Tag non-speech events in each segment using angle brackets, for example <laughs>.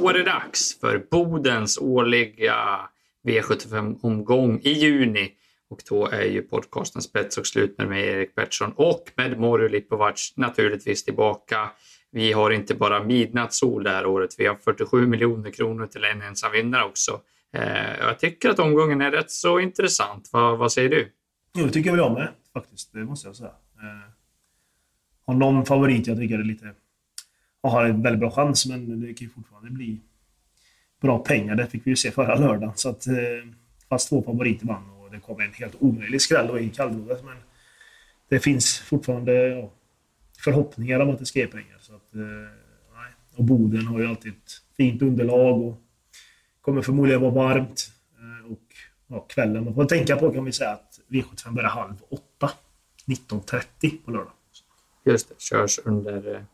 Då är det dags för Bodens årliga V75-omgång i juni. Och då är ju podcasten Spets och slut med mig, Erik Pettersson och med Morjo Lipovac naturligtvis tillbaka. Vi har inte bara midnattssol det här året, vi har 47 miljoner kronor till en ensam vinnare också. Eh, jag tycker att omgången är rätt så intressant. Vad, vad säger du? Jo, det tycker väl jag med eh, faktiskt. Det måste jag säga. Eh, har någon favorit jag tycker är lite har en väldigt bra chans, men det kan ju fortfarande bli bra pengar. Det fick vi ju se förra lördagen. Så att, eh, fast två favoriter vann och det kom en helt omöjlig skräll då i kallblodet. Men det finns fortfarande ja, förhoppningar om att det ska ge pengar. Så att, eh, nej. Och Boden har ju alltid ett fint underlag och kommer förmodligen vara varmt. Eh, och ja, kvällen man får tänka på kan vi säga att V75 börjar halv åtta. 19.30 på lördag. Just det, körs under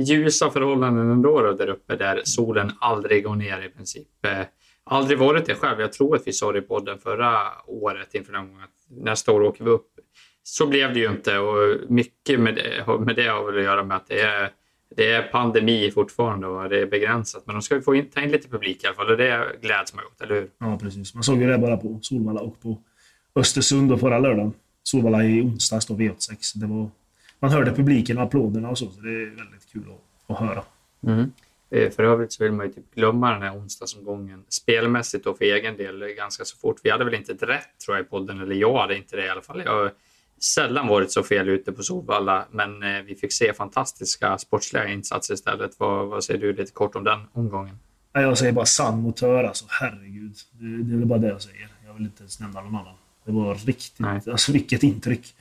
ljusa förhållanden ändå då, där uppe där solen aldrig går ner i princip. Eh, aldrig varit det själv. Jag tror att vi sa det i podden förra året inför den gången att nästa år åker vi upp. Så blev det ju inte och mycket med det, med det har väl att göra med att det är, det är pandemi fortfarande och det är begränsat. Men de ska ju få in, ta in lite publik i alla fall och det gläds man åt, eller hur? Ja, precis. Man såg ju det bara på Solvalla och på Östersund förra lördagen. Solvalla i onsdags då, V86. Det var, man hörde publiken och applåderna och så, så det är väldigt kul att, att höra. Mm. Eh, för övrigt så vill man ju typ glömma den här onsdagsomgången spelmässigt och för egen del ganska så fort. Vi hade väl inte rätt tror jag i podden, eller jag hade inte det i alla fall. Jag har sällan varit så fel ute på Solvalla, men eh, vi fick se fantastiska sportsliga insatser istället. Vad, vad säger du lite kort om den omgången? Jag säger bara sann motör alltså, herregud. Det, det är väl bara det jag säger. Jag vill inte ens nämna någon annan. Det var riktigt, Nej. alltså vilket intryck.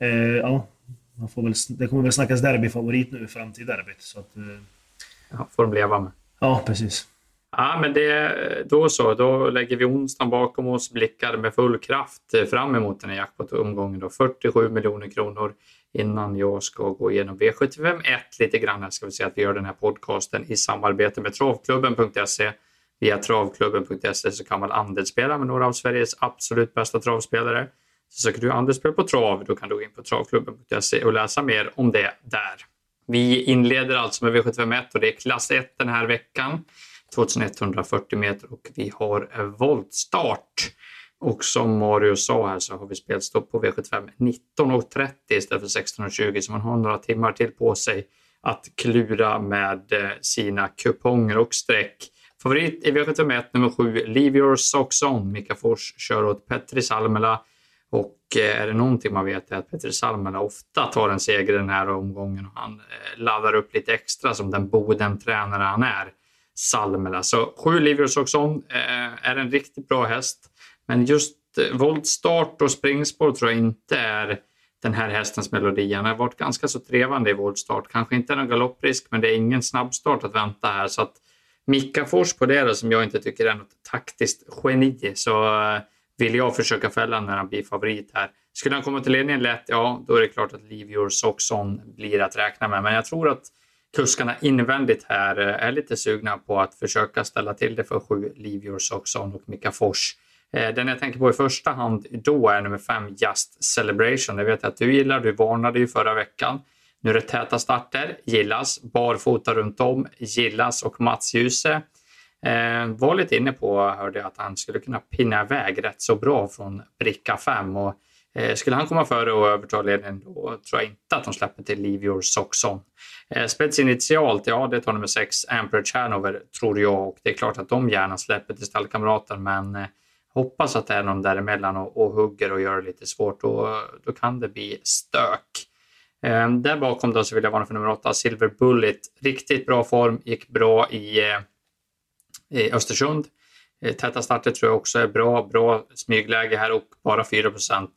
Eh, ja, man får väl, det kommer väl snackas derbyfavorit nu fram till derbyt. Så att, eh, ja, får de leva med. Ja, precis. Ja, men det, då så. Då lägger vi onsdagen bakom oss, blickar med full kraft fram emot den här jackpot-omgången. Då. 47 miljoner kronor innan jag ska gå igenom V75 1 lite grann. Här ska vi säga att vi gör den här podcasten i samarbete med travklubben.se. Via travklubben.se så kan man andelsspela med några av Sveriges absolut bästa travspelare. Så söker du andelsspel på trav, då kan du gå in på travklubben.se och läsa mer om det där. Vi inleder alltså med V751 och det är klass 1 den här veckan. 2140 meter och vi har voltstart. Och som Mario sa här så har vi spelstopp på V75 19.30 istället för 16.20 så man har några timmar till på sig att klura med eh, sina kuponger och streck. Favorit i V751, nummer 7, Leave your socks on. Mika Fors kör åt Petri Salmela och eh, är det någonting man vet är att Petri Salmela ofta tar en seger den här omgången och han eh, laddar upp lite extra som den Boden-tränare han är. Salmela. Så 7 Livius Oxon eh, är en riktigt bra häst. Men just voltstart och springspår tror jag inte är den här hästens melodi. Han har varit ganska så trevande i voltstart. Kanske inte någon galopprisk, men det är ingen snabbstart att vänta här. Så att Mika Fors på det då, som jag inte tycker är något taktiskt geni, så vill jag försöka fälla när han blir favorit här. Skulle han komma till ledningen lätt, ja, då är det klart att Leave Your Soxon blir att räkna med. Men jag tror att kuskarna invändigt här eh, är lite sugna på att försöka ställa till det för sju Leave Your Soxon och Mika Fors. Eh, den jag tänker på i första hand då är nummer fem Just Celebration. Det vet jag att du gillar, du varnade ju förra veckan. Nu är det täta starter, gillas. Barfota runt om, gillas. Och Mats Djuse Eh, var lite inne på, hörde jag, att han skulle kunna pinna iväg rätt så bra från bricka 5. Och, eh, skulle han komma före och överta ledningen då tror jag inte att de släpper till Leave Your Socks On. Eh, spets initialt, ja det tar nummer 6 Amperage Hanover tror jag och det är klart att de gärna släpper till stallkamraten men eh, hoppas att det är någon däremellan och, och hugger och gör det lite svårt. Då, då kan det bli stök. Eh, där bakom då så vill jag varna för nummer 8, Silver Bullet. Riktigt bra form, gick bra i, eh, i Östersund. Eh, täta starter tror jag också är bra. Bra smygläge här och bara 4%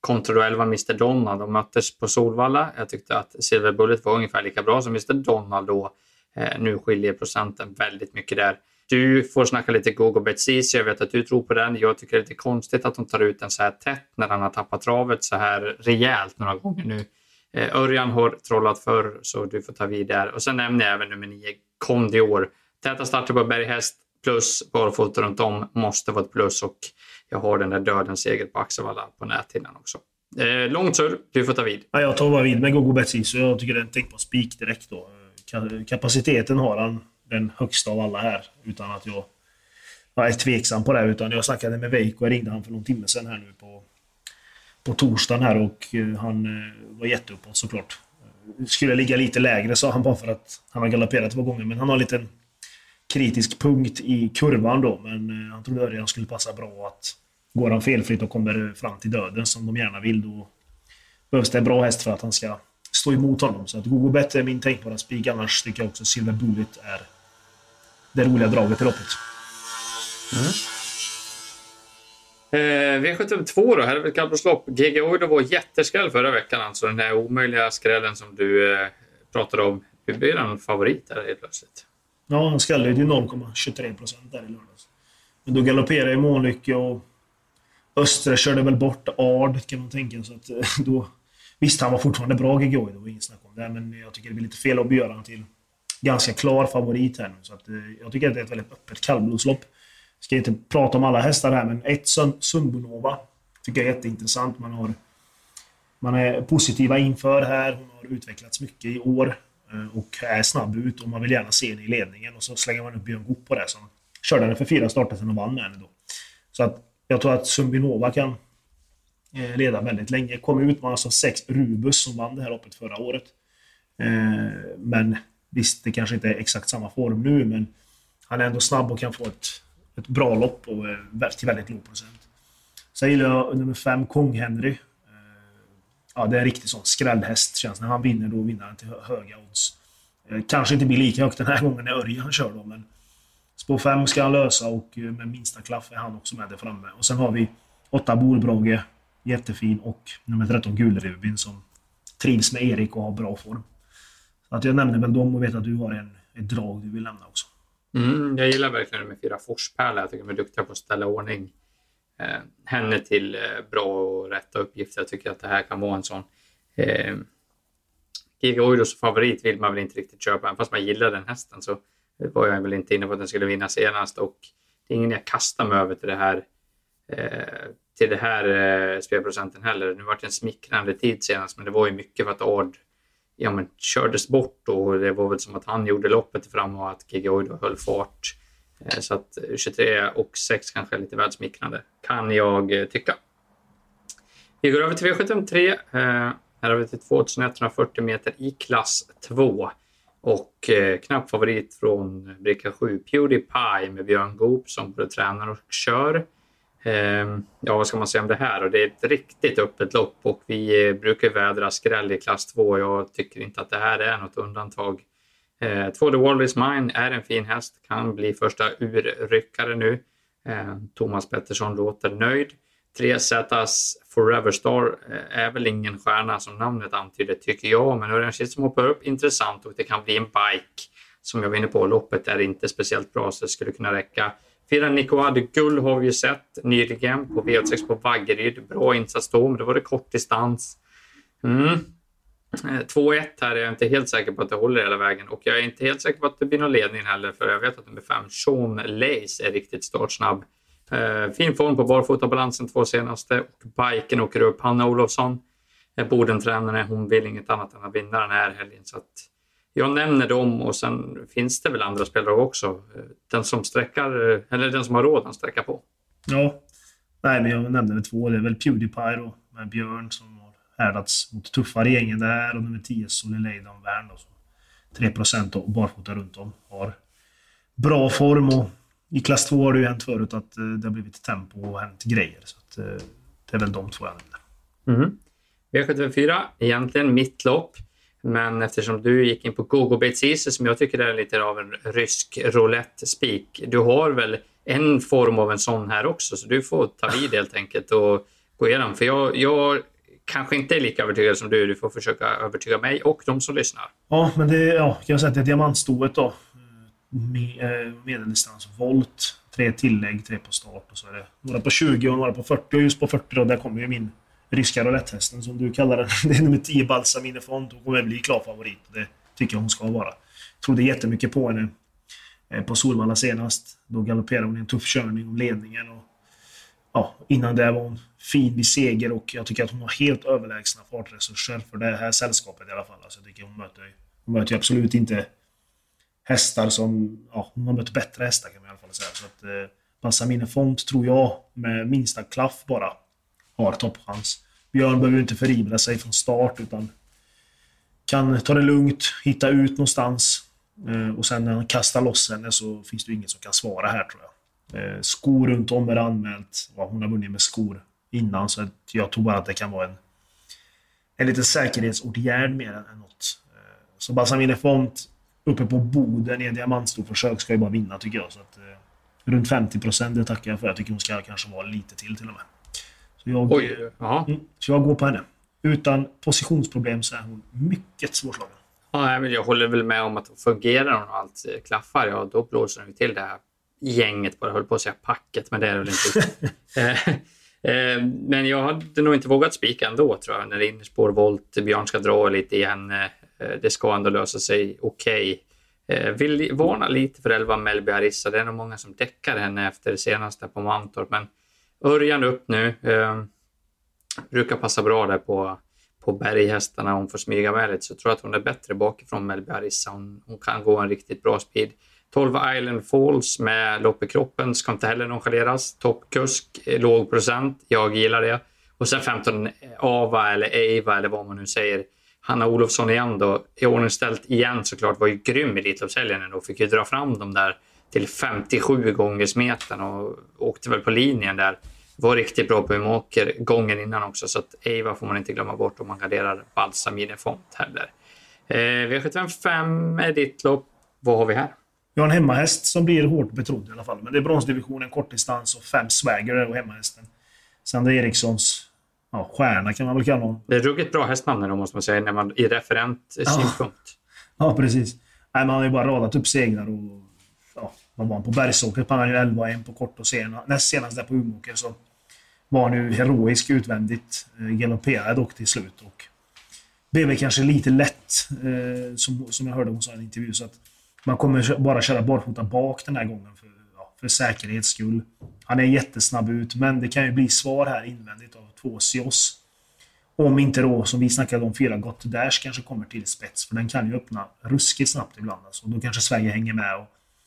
kontra 11 Mr Donald. De möttes på Solvalla. Jag tyckte att Silver Bullet var ungefär lika bra som Mr Donald då. Eh, nu skiljer procenten väldigt mycket där. Du får snacka lite Gogo Betsisi. Jag vet att du tror på den. Jag tycker det är lite konstigt att de tar ut den så här tätt när han har tappat travet så här rejält några gånger nu. Eh, Örjan har trollat förr så du får ta vid där. Och sen nämner jag även nummer 9, Kondior. Täta starter på berghäst plus barfota runt om måste vara ett plus och jag har den där dödens seger på Axevalla på näthinnan också. Eh, långt surr, du får ta vid. Ja, jag tar bara vid med Gogo Betsisi. Jag tycker det är en tänkbar spik direkt då. Kapaciteten har han den högsta av alla här. Utan att jag, jag är tveksam på det. Utan jag snackade med Veiko, jag ringde han för någon timme sedan här nu på, på torsdagen här och eh, han eh, var jätteuppåt såklart. Eh, skulle ligga lite lägre sa han bara för att han har galopperat två gånger. Men han har en liten kritisk punkt i kurvan då. Men eh, han trodde Örjan skulle passa bra att går han felfritt och kommer fram till döden som de gärna vill då behövs det en bra häst för att han ska stå emot honom. Så att Gogo Bett är min tänkbara spik. Annars tycker jag också Silver Bullet är det roliga draget i loppet. Mm. Eh, V72 då, här är väl kallblodslopp. GG Oido var jätteskräll förra veckan alltså. Den här omöjliga skrällen som du eh, pratade om. Hur blir han favorit där helt plötsligt. Ja, han skallade till 0,23 procent där i lördags. Men då galopperade ju Månlycke och Östre körde väl bort Ard, kan man tänka. Så att, eh, då, visst, han var fortfarande bra GGO, det var inget snack om det. Men jag tycker det blir lite fel att göra honom till ganska klar favorit här nu. Så att, eh, jag tycker att det är ett väldigt öppet kallblodslopp. Ska inte prata om alla hästar här, men ett Sumbonova tycker jag är jätteintressant. Man, har, man är positiva inför här. Hon har utvecklats mycket i år Eh, och är snabb ut och man vill gärna se henne i ledningen. Och så slänger man upp Björn Goop på det som körde henne för fyra starter sedan och vann med henne då. Så att jag tror att Sumbinova kan eh, leda väldigt länge. Kom ut med alltså sex Rubus som vann det här loppet förra året. Eh, men visst, det kanske inte är exakt samma form nu, men han är ändå snabb och kan få ett, ett bra lopp och till väldigt låg procent. Sen gillar jag nummer fem, Kong-Henry. Ja, det är en riktig sån skrällhäst känns När han vinner, då vinner han till höga odds. Eh, kanske inte blir lika högt den här <laughs> gången när Örjan kör då, men Spår 5 ska han lösa och eh, med minsta klaff är han också med där framme. Och sen har vi 8 Borbrage, jättefin, och nummer 13 Gulrubin som trivs med Erik och har bra form. Så att jag nämner väl dem och vet att du har en, ett drag du vill nämna också. Mm, jag gillar verkligen med fyra Forspärla. Jag tycker de är duktiga på att ställa ordning Eh, henne till eh, bra och rätta uppgifter. Jag tycker att det här kan vara en sån. Eh, Giga Oidos favorit vill man väl inte riktigt köpa, även fast man gillar den hästen. Så var jag väl inte inne på att den skulle vinna senast och det är ingen jag kastar mig över till det här eh, till det här eh, spelprocenten heller. Nu var det en smickrande tid senast, men det var ju mycket för att Ard ja, men, kördes bort och det var väl som att han gjorde loppet fram och att GG höll fart. Eh, så att 23 och 6 kanske är lite väl smickrande, kan jag eh, tycka. Vi går över till V753. Eh, här har vi till 2140 meter i klass 2. Och eh, knapp favorit från bricka 7, Pewdiepie med Björn Goop som både tränar och kör. Eh, ja, vad ska man säga om det här? Och det är ett riktigt öppet lopp och vi eh, brukar vädra skräll i klass 2. Jag tycker inte att det här är något undantag. Eh, två The World Is Mine är en fin häst, kan bli första urryckare nu. Eh, Thomas Pettersson låter nöjd. 3Z's Forever Star eh, är väl ingen stjärna som namnet antyder tycker jag, men Örjan Kihlström hoppar upp intressant och det kan bli en bike. Som jag var inne på, loppet är inte speciellt bra så det skulle kunna räcka. Fyra Nicoad Gull har vi ju sett nyligen på V86 på Vaggeryd. Bra insats då, men då var det kort distans. Mm. Eh, 2-1 här är jag inte helt säker på att det håller hela vägen och jag är inte helt säker på att det blir någon ledning heller för jag vet att nummer 5, Sean Lace, är riktigt startsnabb. Eh, fin form på barfotabalansen två senaste och biken åker upp. Hanna Olofsson är Bodentränare. Hon vill inget annat än att vinna den här helgen. Så att jag nämner dem och sen finns det väl andra spelare också. Eh, den som sträckar, eh, eller den som har råd att sträcka på. Ja. Nej, men jag nämnde väl två. Det är väl Pewdiepie då, med Björn som härdats mot tuffare gängen där och nummer 10 Solileidan Wern då, som 3 procent och barfota runt om har bra form och i klass 2 har det ju hänt förut att eh, det har blivit tempo och hänt grejer. Så att, eh, det är väl de två jag nämner. Mm. V74, egentligen mitt lopp. Men eftersom du gick in på Gogo Betsice som jag tycker är lite av en rysk roulette spik. Du har väl en form av en sån här också, så du får ta vid helt enkelt och gå igenom. För jag, jag kanske inte är lika övertygad som du. Du får försöka övertyga mig och de som lyssnar. Ja, men det, ja, kan jag säga att det är diamantstoet då mm, med, eh, medeldistans volt. Tre tillägg, tre på start och så är det några på 20 och några på 40. Och just på 40 då, där kommer ju min ryska rouletthästen som du kallar den. <laughs> Det är nummer 10 Balsamine Font. Hon kommer bli klar favorit. Det tycker jag hon ska vara. Jag trodde jättemycket på henne eh, på Solvalla senast. Då galopperade hon i en tuff körning om ledningen. Och, ja, innan det var hon fin vid seger och jag tycker att hon har helt överlägsna fartresurser för det här sällskapet i alla fall. Alltså jag tycker hon möter, hon möter absolut inte hästar som... Ja, hon har mött bättre hästar kan man i alla fall säga. Så att, eh, Font tror jag, med minsta klaff bara, har toppchans. Björn behöver inte förivra sig från start utan kan ta det lugnt, hitta ut någonstans. Eh, och sen när han kastar loss henne så finns det ingen som kan svara här tror jag. Eh, skor runt om är anmält. Ja, hon har vunnit med skor innan så jag tror bara att det kan vara en, en liten säkerhetsåtgärd mer än något. Eh, så Balsamine Font uppe på Boden i en diamantstorförsök ska ju bara vinna tycker jag. Så att, runt 50 procent, det tackar jag för. Jag tycker hon ska kanske vara lite till till och med. Så jag, Oj, mm, så jag går på henne. Utan positionsproblem så är hon mycket svårslagen. Ja, men jag håller väl med om att fungerar hon och allt klaffar, ja då blåser den till det här gänget bara. Höll på att säga packet, men det är det väl inte. <laughs> Eh, men jag hade nog inte vågat spika ändå tror jag. När det innerspår, volt, Björn ska dra lite igen. Eh, det ska ändå lösa sig okej. Okay. Vill varna lite för 11 Melby Arissa. Det är nog många som däckar henne efter det senaste på Mantorp. Men Örjan upp nu. Eh, brukar passa bra där på på berghästarna. Hon får smyga med lite så jag tror att hon är bättre bakifrån Melby Arissa. Hon, hon, kan gå en riktigt bra speed. 12 Island Falls med lopp i kroppen ska inte heller nonchaleras. Toppkusk, låg procent. Jag gillar det. Och sen 15 Ava eller Eva eller vad man nu säger. Hanna Olofsson igen då. I ordningställt igen såklart. Var ju grym i Elitloppshelgen ändå. Fick ju dra fram dem där till 57 gånger smeten och åkte väl på linjen där var riktigt bra på Umeåker gången innan också, så att Eva får man inte glömma bort om man garderar Balsamine Font heller. Eh, V75 är ditt lopp. Vad har vi här? Vi har en hemmahäst som blir hårt betrodd i alla fall. Men det är bronsdivisionen, kortdistans och fem swagger och hemmahästen. Sandra Erikssons ja, stjärna kan man väl kalla honom. Det är ruggigt bra hästnamn då måste man säga, när man, i referent ja. synpunkt. Ja, precis. Nej, man har ju bara radat upp segrar och vad var han på Bergsåker? Han ju 11 1 på kort och sena. Näst senast där på Umeåker så var han ju heroisk utvändigt. Eh, galopperade dock till slut och blev väl kanske lite lätt, eh, som, som jag hörde hon sa i en intervju. Så att man kommer bara köra barfota bak den här gången för, ja, för säkerhets skull. Han är jättesnabb ut, men det kan ju bli svar här invändigt av två Sios. Om inte då, som vi snackade om, fyra Gott Dash kanske kommer till spets. För den kan ju öppna ruskigt snabbt ibland. Alltså. Då kanske Sverige hänger med. Och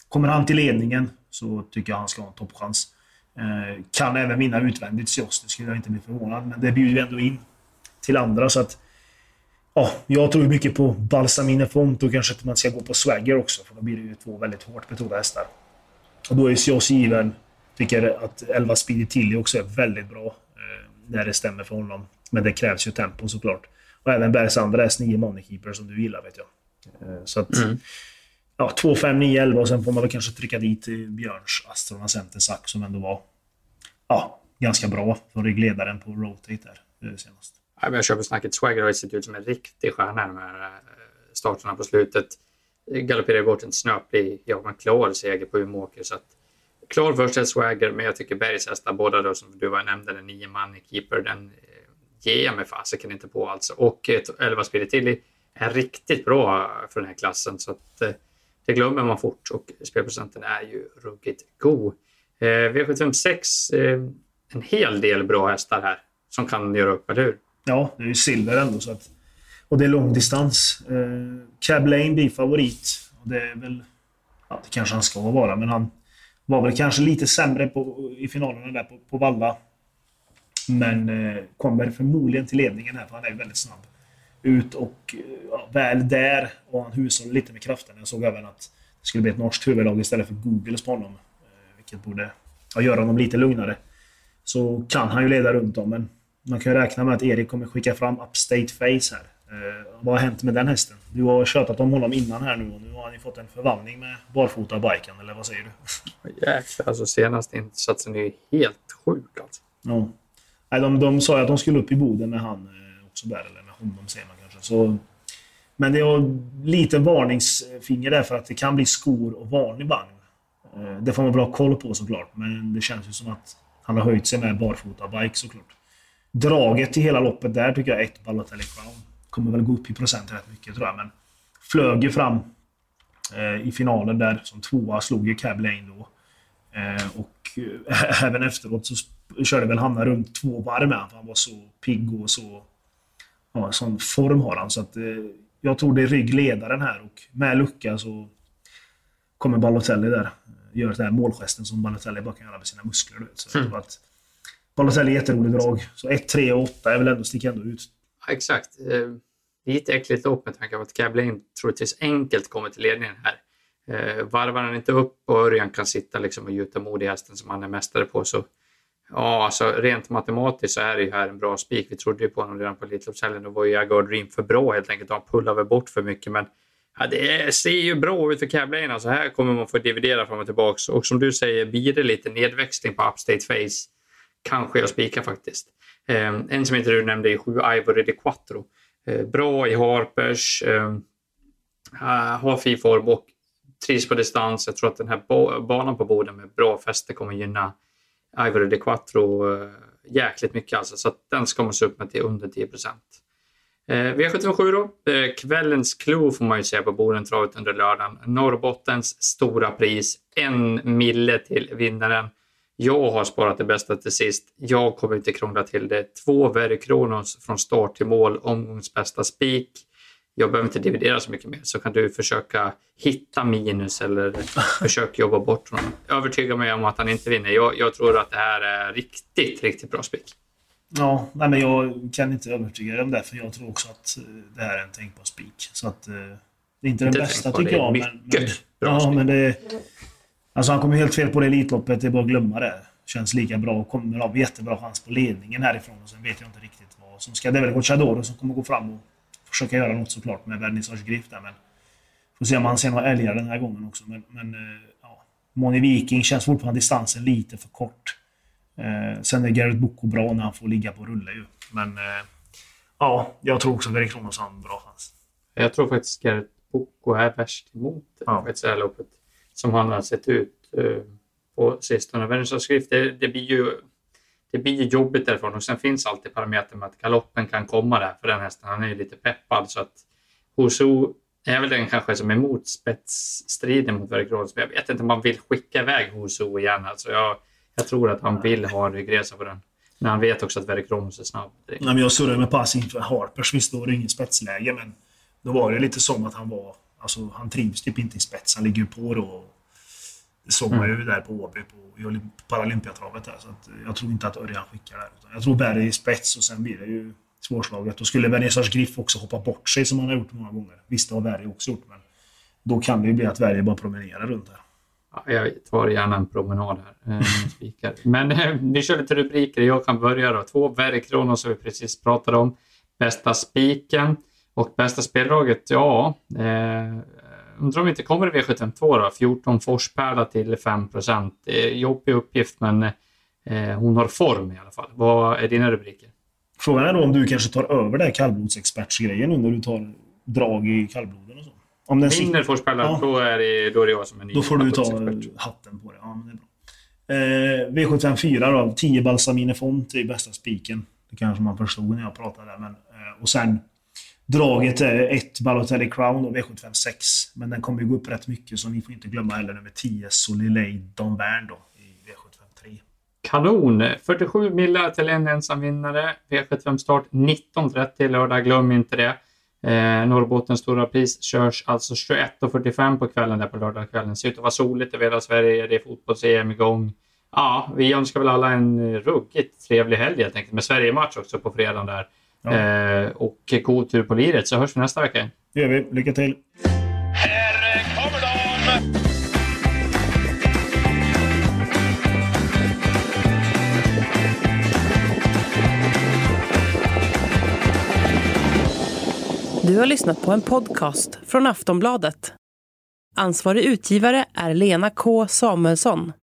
Kommer han till ledningen så tycker jag han ska ha en toppchans. Eh, kan även vinna utvändigt Sios, det skulle jag inte bli förvånad. Men det bjuder ju ändå in till andra så att... Ja, jag tror mycket på Balsamine Font och kanske att man ska gå på Swagger också. För då blir det ju två väldigt hårt betrodda hästar. Och då är Sios given. Tycker att 11 Speedy Tilly också är väldigt bra. Eh, när det stämmer för honom. Men det krävs ju tempo såklart. Och även Bergs andra häst, 9 Moneykeeper, som du gillar vet jag. Eh, så att... Mm ja, 2, 5, 9, 11 och sen får man väl kanske trycka dit Björns Astrona Center Sack som ändå var ja, ganska bra från ryggledaren på Rotate där eh, senast. Jag köper snacket. Swagger har sett ut som en riktig stjärna de här eh, starterna på slutet. Galopperar bort en snöplig, ja men klar seger på Umeåker. Så att, klar första Swagger, men jag tycker Bergs hästar, båda då som du nämnde, den nio man i keeper, den eh, ger jag mig fasiken inte på alltså. Och 11 Spiritilli är riktigt bra för den här klassen. Så att, eh, det glömmer man fort och spelprocenten är ju ruggigt god. Eh, V756, eh, en hel del bra hästar här som kan göra upp, eller hur? Ja, det är ju silver ändå. Så att, och det är långdistans. Eh, Cab Lane blir favorit. Och det är väl... Ja, det kanske han ska vara, men han var väl kanske lite sämre på, i finalerna där på, på Valla. Men eh, kommer förmodligen till ledningen här, för han är väldigt snabb ut och eh, ja, väl där och han hushåller lite med kraften. Jag såg även att det skulle bli ett norskt huvudlag istället för Googles på honom. Eh, vilket borde ja, göra honom lite lugnare. Så kan han ju leda runt om, men man kan ju räkna med att Erik kommer skicka fram Upstate Face här. Eh, vad har hänt med den hästen? Du har tjatat om honom innan här nu och nu har ni fått en förvandling med barfota biken, eller vad säger du? Jäklar, alltså senaste insatsen är ju helt sjuk alltså. Ja. Nej, de, de sa att de skulle upp i Boden med han eh, också där, eller honom säger man kanske. Så, men det är lite varningsfinger där för att det kan bli skor och vanlig vagn. Eh, det får man väl ha koll på såklart, men det känns ju som att han har höjt sig med barfota-bike såklart. Draget i hela loppet där tycker jag ett Balotelli Crown. Kommer väl gå upp i procent rätt mycket tror jag, men flög ju fram eh, i finalen där som tvåa, slog ju Cab Lane då. Eh, och eh, <laughs> även efteråt så körde väl Hanna runt två varv med för han var så pigg och så ja, sån form har han. Så att, eh, jag tror det är ryggledaren här och med lucka så kommer Balotelli där. Gör den här målgesten som Balotelli bara kan göra med sina muskler. Du vet. Så Mm. att Balotelli är jätterolig drag. Så 1, 3 och 8 är väl ändå, sticker ändå ut. Ja, exakt. Eh, Lite äckligt lopp med tanke på att Cablain troligtvis enkelt kommer till ledningen här. Eh, varvar han inte upp och Örjan kan sitta liksom och gjuta mod i hästen som han är mästare på så ja, alltså rent matematiskt så är det ju här en bra spik. Vi trodde ju på honom redan på Elitloppshelgen. Då var ju Jaguar Dream för bra helt enkelt han pullade väl bort för mycket. Men ja, det ser ju bra ut för Cablain. Alltså här kommer man få dividera fram och tillbaka. Och som du säger, blir det lite nedväxling på Upstate Face kanske jag spikar faktiskt. Eh, en som inte du nämnde är 7 Ivory de Quattro. Eh, bra i Harpers, eh, har fin form och trivs på distans. Jag tror att den här banan på Boden med bra fäste kommer gynna Ivory de Quattro eh, jäkligt mycket. Alltså, så att den ska man se upp med till under 10 procent. Eh, V757 då. Eh, kvällens klo får man ju säga på Bodentravet under lördagen. Norrbottens stora pris. En mille till vinnaren. Jag har sparat det bästa till sist. Jag kommer inte krångla till det. Två Very Kronos från start till mål. Omgångsbästa spik. Jag behöver inte dividera så mycket mer så kan du försöka hitta minus eller <laughs> försök jobba bort honom. Övertyga mig om att han inte vinner. Jag, jag tror att det här är riktigt, riktigt bra spik. Ja, nej, men jag kan inte övertyga dig om det, för jag tror också att eh, det här är en tänkbar spik. Så att... eh, Det är inte den Inte bästa tycker det jag. mycket men, bra ja, spik. men det... Alltså han kommer helt fel på det Elitloppet, det är bara att glömma det. Känns lika bra och kommer ha jättebra chans på ledningen härifrån. Och sen vet jag inte riktigt vad som ska... Det är väl Gocciadoro som kommer gå fram och försöka göra något såklart med Vernissage Griff där, men... Får se om han ser några älgar den här gången också, men... men eh, ja. Moni Viking känns fortfarande distansen lite för kort. Eh, sen är Garrett Boko bra när han får ligga på rulle ju. Men... Eh, ja, jag tror också att Erik Kronos har en bra chans. Jag tror faktiskt Garrett Boko är värst emot ja. det här loppet. Som han har sett ut eh, på sistone. Vernissage det, det blir ju det blir ju jobbigt därifrån och sen finns alltid parametern med att galoppen kan komma där för den hästen. Han är ju lite peppad så att Hoso är väl den kanske som är emot spetsstriden mot Verikronos. Men jag vet inte om man vill skicka iväg Hoso igen. Alltså jag, jag tror att han vill ha en ryggresa på den. Men han vet också att Verikronos är snabb. Nej, men jag surrade med pass inför Harpers. Visst, då var det ingen spetsläge, men då var det lite som att han var... Alltså, han trivs typ inte i spets. Han ligger ju på då. Det såg man ju där på Åby på, Paralympiatravet. Där, så jag tror inte att Örjan skickar där. Jag tror Berg i spets och sen blir det ju svårslaget. Då skulle Vernissage Griff också hoppa bort sig som han har gjort många gånger. Visst, det har Berg också gjort, men då kan det ju bli att Berg bara promenerar runt där. Ja, jag tar gärna en promenad här. Eh. <laughs> Men eh, vi kör lite rubriker. Jag kan börja då. Två Verikronos som vi precis pratade om. Bästa spiken och bästa speldraget. Ja, eh, undrar om vi inte kommer i V752 då. 14 Forspärla till 5 procent. Jobbig uppgift, men eh, hon har form i alla fall. Vad är dina rubriker? Frågan är då om du kanske tar över det här kallblodsexpertsgrejen nu när du tar drag i kallbloden och så. Om den Vinner Forspärla, Ja. då, är det, då är det jag som är ny. Då får du ta hatten på det. Ja, men det är bra. Eh, V754 då. 10 Balsamine Font är bästa spiken. Det kanske man förstod när jag pratade där. Men, eh, och sen draget är 1 Balotelli Crown och V756. Men den kommer ju gå upp rätt mycket så ni får inte glömma heller nummer 10 Solilei Don Vern då i V753. Kanon! 47 millar till en ensam vinnare. V75 start 19.30 lördag, glöm inte det. Eh, Norrbottens stora pris körs alltså 21.45 på kvällen där på lördagskvällen. Ser ut att vara soligt över hela Sverige. Det är fotbolls-EM igång. Ja, vi önskar väl alla en eh, ruggigt trevlig helg helt enkelt med Sverige-match också på fredagen där. Ja. Eh, och god tur på liret så hörs vi nästa vecka. Det gör vi. Lycka till! Här kommer de! Du har lyssnat på en podcast från Aftonbladet. Ansvarig utgivare är Lena K Samuelsson.